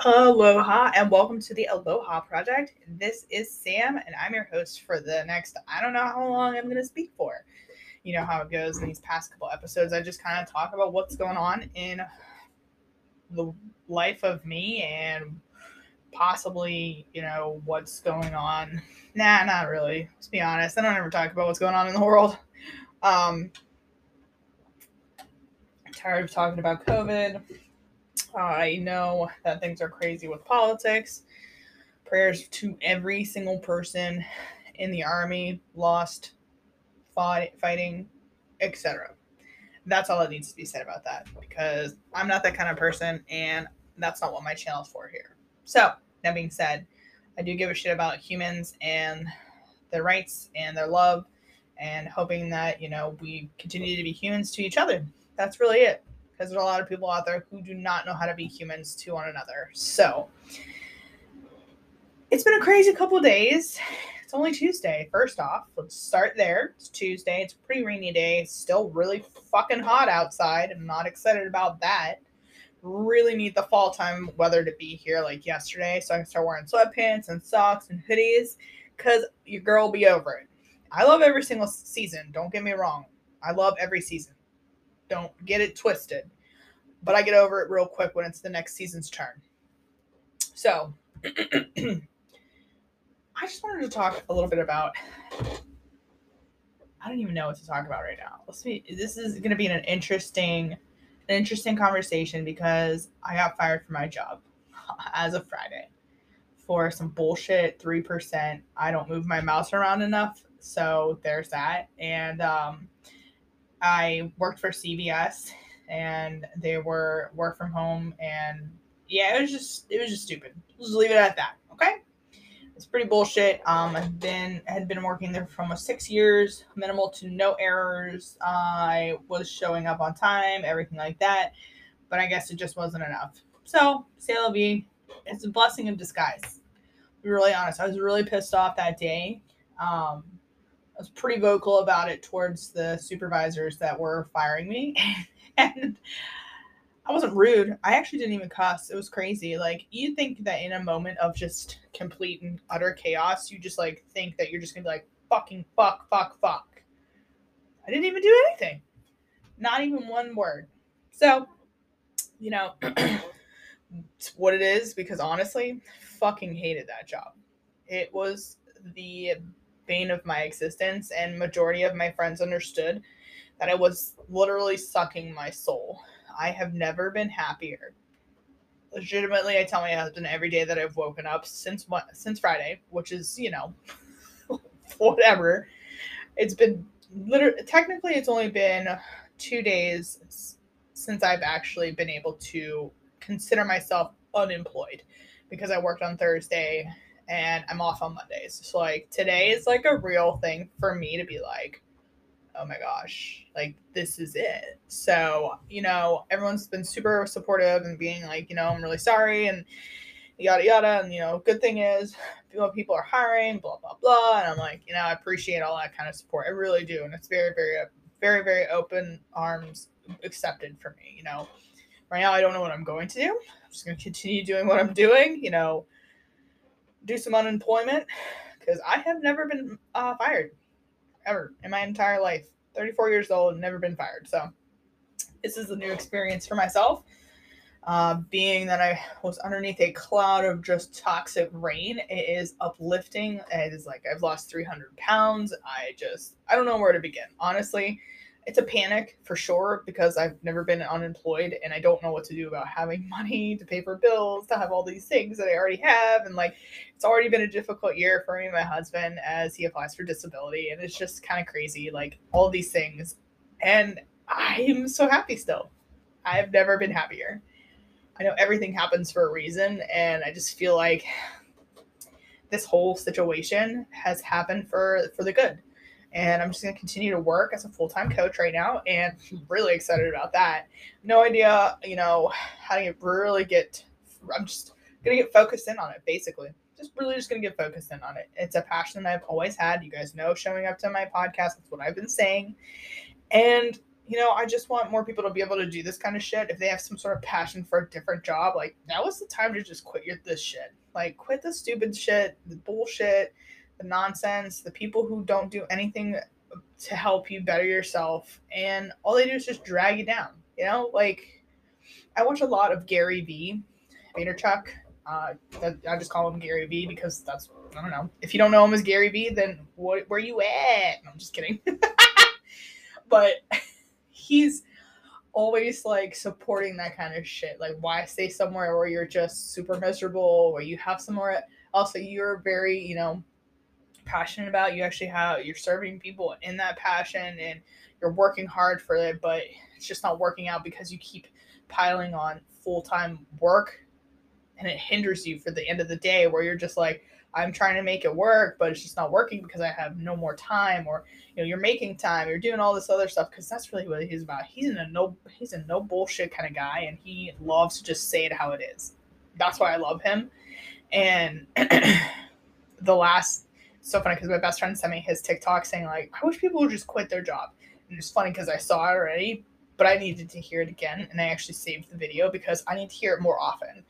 Aloha and welcome to the Aloha Project. This is Sam and I'm your host for the next, I don't know how long I'm going to speak for. You know how it goes in these past couple episodes. I just kind of talk about what's going on in the life of me and possibly, you know, what's going on. Nah, not really. Let's be honest. I don't ever talk about what's going on in the world. Um, I'm tired of talking about COVID. I know that things are crazy with politics. Prayers to every single person in the army, lost, fought, fighting, etc. That's all that needs to be said about that because I'm not that kind of person and that's not what my channel is for here. So, that being said, I do give a shit about humans and their rights and their love and hoping that, you know, we continue to be humans to each other. That's really it because there's a lot of people out there who do not know how to be humans to one another. So it's been a crazy couple days. It's only Tuesday. First off, let's start there. It's Tuesday. It's a pretty rainy day. It's still really fucking hot outside. I'm not excited about that. Really need the fall time weather to be here like yesterday so I can start wearing sweatpants and socks and hoodies because your girl will be over it. I love every single season. Don't get me wrong. I love every season. Don't get it twisted. But I get over it real quick when it's the next season's turn. So, I just wanted to talk a little bit about. I don't even know what to talk about right now. Let's. This is going to be an interesting, an interesting conversation because I got fired from my job as of Friday for some bullshit three percent. I don't move my mouse around enough, so there's that. And um, I worked for CVS and they were work from home and yeah, it was just it was just stupid. Just leave it at that. Okay. It's pretty bullshit. Um, I've been had been working there for almost six years, minimal to no errors. I was showing up on time, everything like that, but I guess it just wasn't enough. So, say la. It's a blessing in disguise. Be really honest, I was really pissed off that day. Um, I was pretty vocal about it towards the supervisors that were firing me. and I wasn't rude. I actually didn't even cuss. It was crazy. Like you think that in a moment of just complete and utter chaos, you just like think that you're just gonna be like fucking fuck, fuck, fuck. I didn't even do anything. Not even one word. So, you know, it's what it is because honestly, fucking hated that job. It was the bane of my existence and majority of my friends understood that I was literally sucking my soul. I have never been happier. Legitimately, I tell my husband every day that I've woken up since since Friday, which is you know, whatever. It's been literally technically it's only been two days since I've actually been able to consider myself unemployed because I worked on Thursday and I'm off on Mondays. So like today is like a real thing for me to be like, oh my gosh, like this is it. So, you know, everyone's been super supportive and being like, you know, I'm really sorry and yada yada. And you know, good thing is you know, people are hiring, blah blah blah. And I'm like, you know, I appreciate all that kind of support. I really do. And it's very, very, very, very open arms accepted for me, you know. Right now I don't know what I'm going to do. I'm just gonna continue doing what I'm doing, you know, do some unemployment because I have never been uh, fired ever in my entire life. 34 years old, never been fired. So this is a new experience for myself. Uh, being that I was underneath a cloud of just toxic rain, it is uplifting. It is like I've lost 300 pounds. I just, I don't know where to begin. Honestly, it's a panic for sure because I've never been unemployed and I don't know what to do about having money to pay for bills, to have all these things that I already have. And like, it's already been a difficult year for me and my husband as he applies for disability. And it's just kind of crazy, like all these things. And I'm so happy still. I've never been happier. I know everything happens for a reason. And I just feel like this whole situation has happened for, for the good and I'm just going to continue to work as a full time coach right now, and I'm really excited about that. No idea, you know, how to really get. I'm just going to get focused in on it, basically. Just really just going to get focused in on it. It's a passion I've always had. You guys know, showing up to my podcast, that's what I've been saying, and you know, I just want more people to be able to do this kind of shit. If they have some sort of passion for a different job, like now is the time to just quit your this shit. Like quit the stupid shit, the bullshit, the nonsense, the people who don't do anything to help you better yourself, and all they do is just drag you down. You know, like I watch a lot of Gary V. Vaynerchuk. Uh, I just call him Gary V because that's I don't know. If you don't know him as Gary V, then what, where you at? I'm just kidding. but he's always like supporting that kind of shit. Like, why stay somewhere where you're just super miserable, where you have somewhere also you're very, you know, passionate about. You actually have you're serving people in that passion and you're working hard for it, but it's just not working out because you keep piling on full time work and it hinders you for the end of the day where you're just like, I'm trying to make it work, but it's just not working because I have no more time, or you know, you're making time, you're doing all this other stuff because that's really what he's about. He's in a no, he's a no bullshit kind of guy, and he loves to just say it how it is. That's why I love him. And the last, so funny because my best friend sent me his TikTok saying like, I wish people would just quit their job. And it's funny because I saw it already, but I needed to hear it again, and I actually saved the video because I need to hear it more often.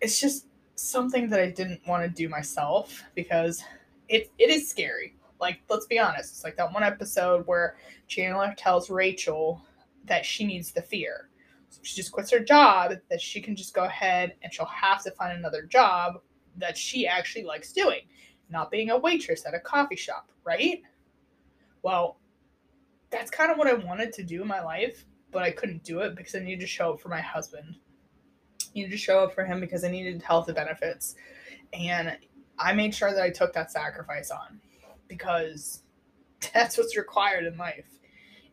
It's just something that I didn't want to do myself because it it is scary. Like, let's be honest. It's like that one episode where Chandler tells Rachel that she needs the fear. So she just quits her job, that she can just go ahead and she'll have to find another job that she actually likes doing, not being a waitress at a coffee shop, right? Well, that's kind of what I wanted to do in my life, but I couldn't do it because I needed to show up for my husband needed to show up for him because I needed health benefits. And I made sure that I took that sacrifice on because that's what's required in life.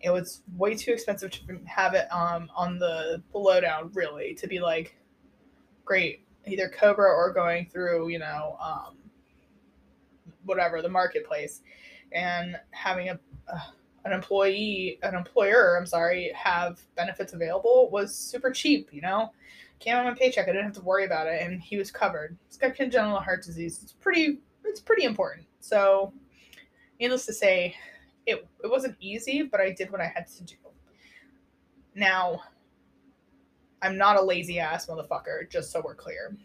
It was way too expensive to have it um, on the lowdown, really, to be like, great, either COBRA or going through, you know, um, whatever, the marketplace. And having a, uh, an employee, an employer, I'm sorry, have benefits available was super cheap, you know? came on my paycheck. I didn't have to worry about it, and he was covered. He's got congenital heart disease. It's pretty. It's pretty important. So, needless to say, it it wasn't easy, but I did what I had to do. Now, I'm not a lazy ass motherfucker. Just so we're clear.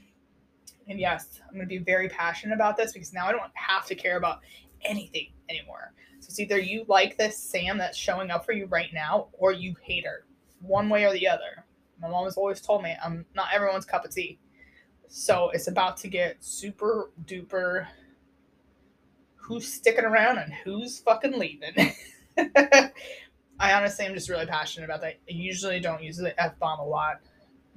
And yes, I'm going to be very passionate about this because now I don't have to care about anything anymore. So it's either you like this Sam that's showing up for you right now, or you hate her, one way or the other. My mom has always told me I'm not everyone's cup of tea. So it's about to get super duper who's sticking around and who's fucking leaving. I honestly am just really passionate about that. I usually don't use the F bomb a lot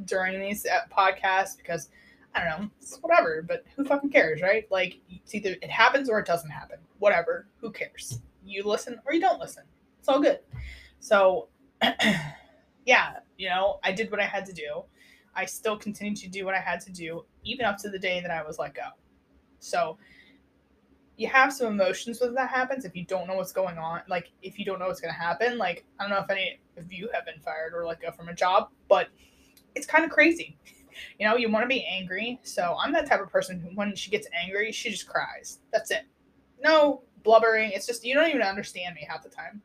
during these uh, podcasts because I don't know, it's whatever, but who fucking cares, right? Like, it's either it happens or it doesn't happen. Whatever, who cares? You listen or you don't listen. It's all good. So, yeah, you know, I did what I had to do. I still continue to do what I had to do, even up to the day that I was let go. So you have some emotions when that happens if you don't know what's going on. Like if you don't know what's gonna happen. Like I don't know if any of you have been fired or let go from a job, but it's kind of crazy. You know, you want to be angry. So I'm that type of person who, when she gets angry, she just cries. That's it. No blubbering. It's just you don't even understand me half the time.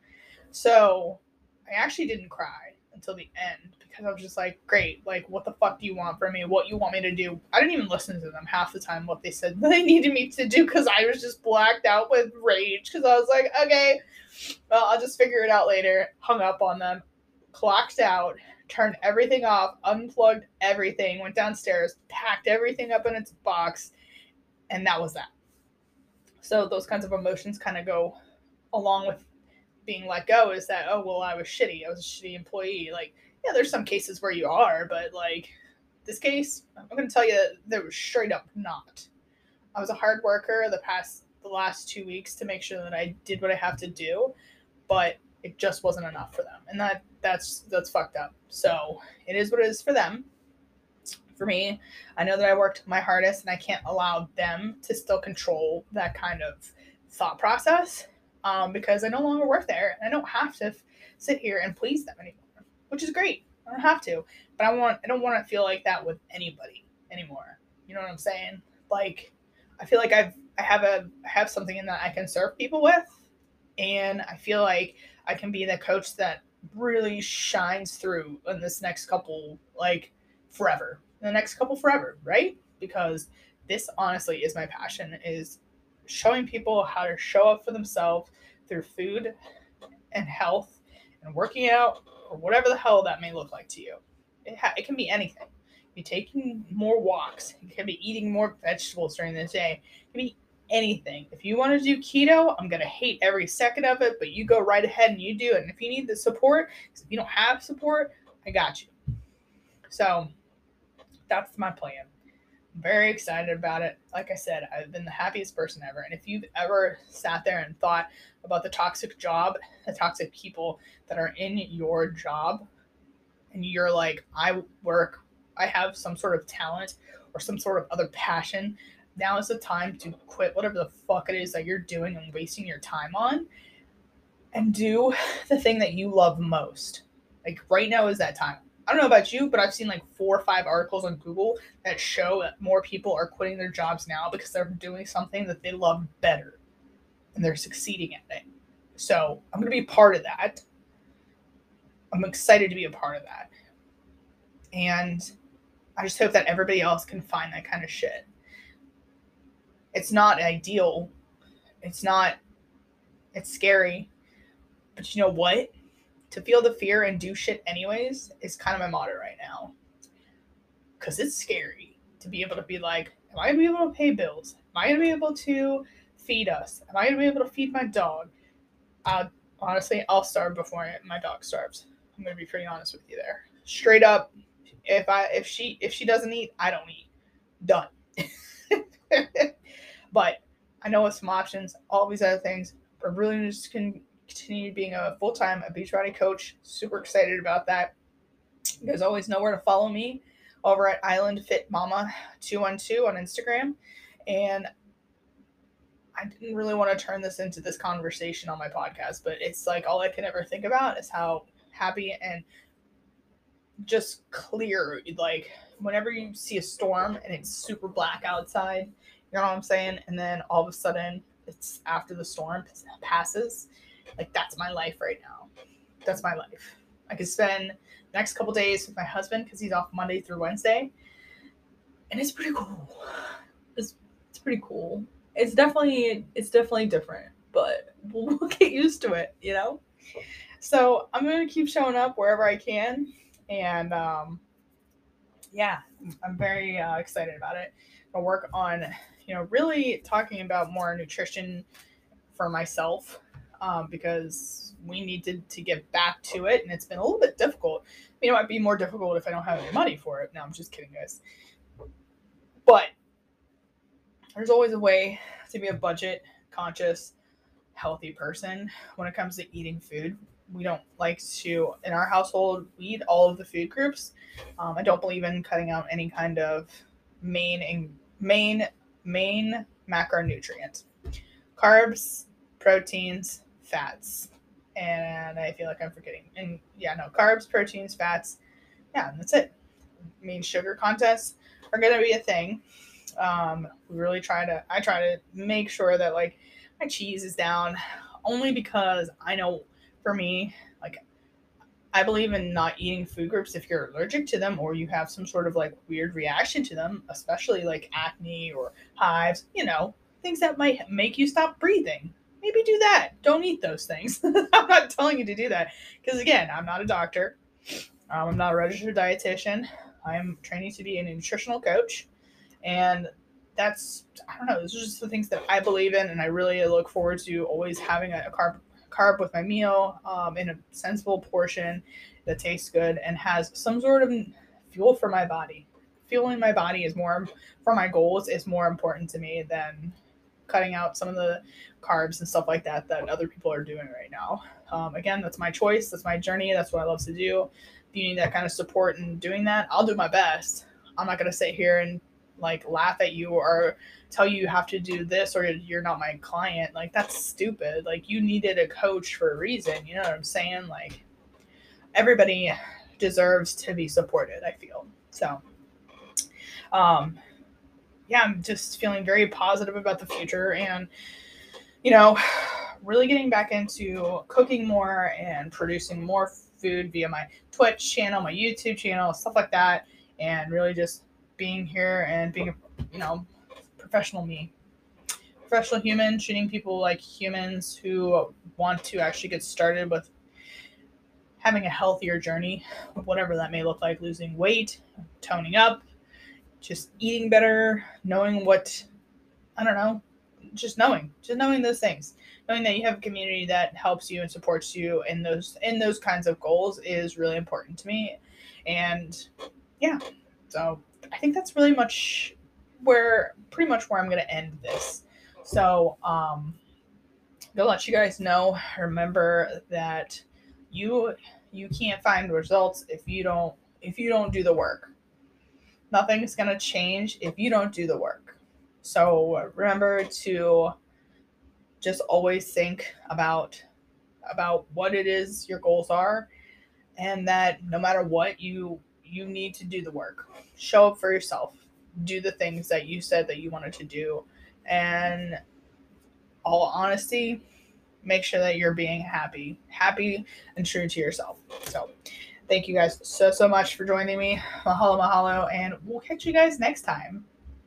So I actually didn't cry until the end because I was just like, great, like, what the fuck do you want from me? What you want me to do? I didn't even listen to them half the time what they said they needed me to do because I was just blacked out with rage because I was like, okay, well, I'll just figure it out later. Hung up on them, clocked out, turned everything off, unplugged everything, went downstairs, packed everything up in its box, and that was that. So those kinds of emotions kind of go along with being let go is that oh well I was shitty I was a shitty employee. Like yeah there's some cases where you are but like this case I'm gonna tell you there was straight up not. I was a hard worker the past the last two weeks to make sure that I did what I have to do but it just wasn't enough for them. And that that's that's fucked up. So it is what it is for them. For me I know that I worked my hardest and I can't allow them to still control that kind of thought process um, because I no longer work there and I don't have to f- sit here and please them anymore, which is great. I don't have to, but I want I don't want to feel like that with anybody anymore. You know what I'm saying? Like I feel like I've I have a I have something in that I can serve people with, And I feel like I can be the coach that really shines through in this next couple, like forever, the next couple forever, right? Because this honestly is my passion is showing people how to show up for themselves through food and health and working out or whatever the hell that may look like to you. It, ha- it can be anything. Be taking more walks. It can be eating more vegetables during the day. It can be anything. If you want to do keto, I'm gonna hate every second of it, but you go right ahead and you do it. And if you need the support, if you don't have support, I got you. So that's my plan. Very excited about it. Like I said, I've been the happiest person ever. And if you've ever sat there and thought about the toxic job, the toxic people that are in your job, and you're like, I work, I have some sort of talent or some sort of other passion now is the time to quit whatever the fuck it is that you're doing and wasting your time on and do the thing that you love most. Like right now is that time. I don't know about you, but I've seen like four or five articles on Google that show that more people are quitting their jobs now because they're doing something that they love better and they're succeeding at it. So I'm going to be part of that. I'm excited to be a part of that. And I just hope that everybody else can find that kind of shit it's not ideal. It's not, it's scary. But you know what? To feel the fear and do shit anyways is kind of my motto right now. Because it's scary to be able to be like, am I to be able to pay bills? Am I to be able to feed us? Am I to be able to feed my dog? Uh, honestly, I'll starve before my dog starves. I'm to be pretty honest with you there. Straight up, if I if she if she doesn't eat, I don't eat. Done. But I know with some options, all these other things. But really just can continue being a full time Beachbody coach. Super excited about that. You guys always know where to follow me over at Island Fit Mama 212 on Instagram. And I didn't really want to turn this into this conversation on my podcast, but it's like all I can ever think about is how happy and just clear like whenever you see a storm and it's super black outside you know what I'm saying? And then all of a sudden, it's after the storm passes. Like that's my life right now. That's my life. I could spend the next couple days with my husband because he's off Monday through Wednesday, and it's pretty cool. It's it's pretty cool. It's definitely it's definitely different, but we'll, we'll get used to it, you know. So I'm gonna keep showing up wherever I can, and um, yeah, I'm very uh, excited about it. I work on you know, really talking about more nutrition for myself um, because we needed to get back to it, and it's been a little bit difficult. I mean, it might be more difficult if I don't have any money for it. No, I'm just kidding, guys. But there's always a way to be a budget conscious, healthy person when it comes to eating food. We don't like to, in our household, we eat all of the food groups. Um, I don't believe in cutting out any kind of main and main main macronutrients carbs, proteins, fats. And I feel like I'm forgetting. And yeah, no, carbs, proteins, fats. Yeah, and that's it. I mean, sugar contests are going to be a thing. Um, we really try to, I try to make sure that like my cheese is down only because I know for me, like I believe in not eating food groups if you're allergic to them or you have some sort of like weird reaction to them, especially like acne or hives, you know, things that might make you stop breathing. Maybe do that. Don't eat those things. I'm not telling you to do that because, again, I'm not a doctor. Um, I'm not a registered dietitian. I am training to be a nutritional coach. And that's, I don't know, those are just the things that I believe in. And I really look forward to always having a, a carb carb with my meal um, in a sensible portion that tastes good and has some sort of fuel for my body. Fueling my body is more for my goals is more important to me than cutting out some of the carbs and stuff like that that other people are doing right now. Um, again, that's my choice. That's my journey. That's what I love to do. If you need that kind of support in doing that, I'll do my best. I'm not going to sit here and like laugh at you or tell you you have to do this or you're not my client. Like that's stupid. Like you needed a coach for a reason. You know what I'm saying? Like everybody deserves to be supported, I feel. So um yeah, I'm just feeling very positive about the future and you know, really getting back into cooking more and producing more food via my Twitch channel, my YouTube channel, stuff like that, and really just being here and being a you know professional me. Professional human treating people like humans who want to actually get started with having a healthier journey whatever that may look like losing weight toning up just eating better knowing what i don't know just knowing just knowing those things. Knowing that you have a community that helps you and supports you in those in those kinds of goals is really important to me. And yeah so i think that's really much where pretty much where i'm going to end this. So um to let you guys know remember that you you can't find results if you don't if you don't do the work nothing's going to change if you don't do the work. So remember to just always think about about what it is your goals are and that no matter what you you need to do the work. Show up for yourself. Do the things that you said that you wanted to do. And all honesty make sure that you're being happy happy and true to yourself. So thank you guys so so much for joining me. Mahalo mahalo and we'll catch you guys next time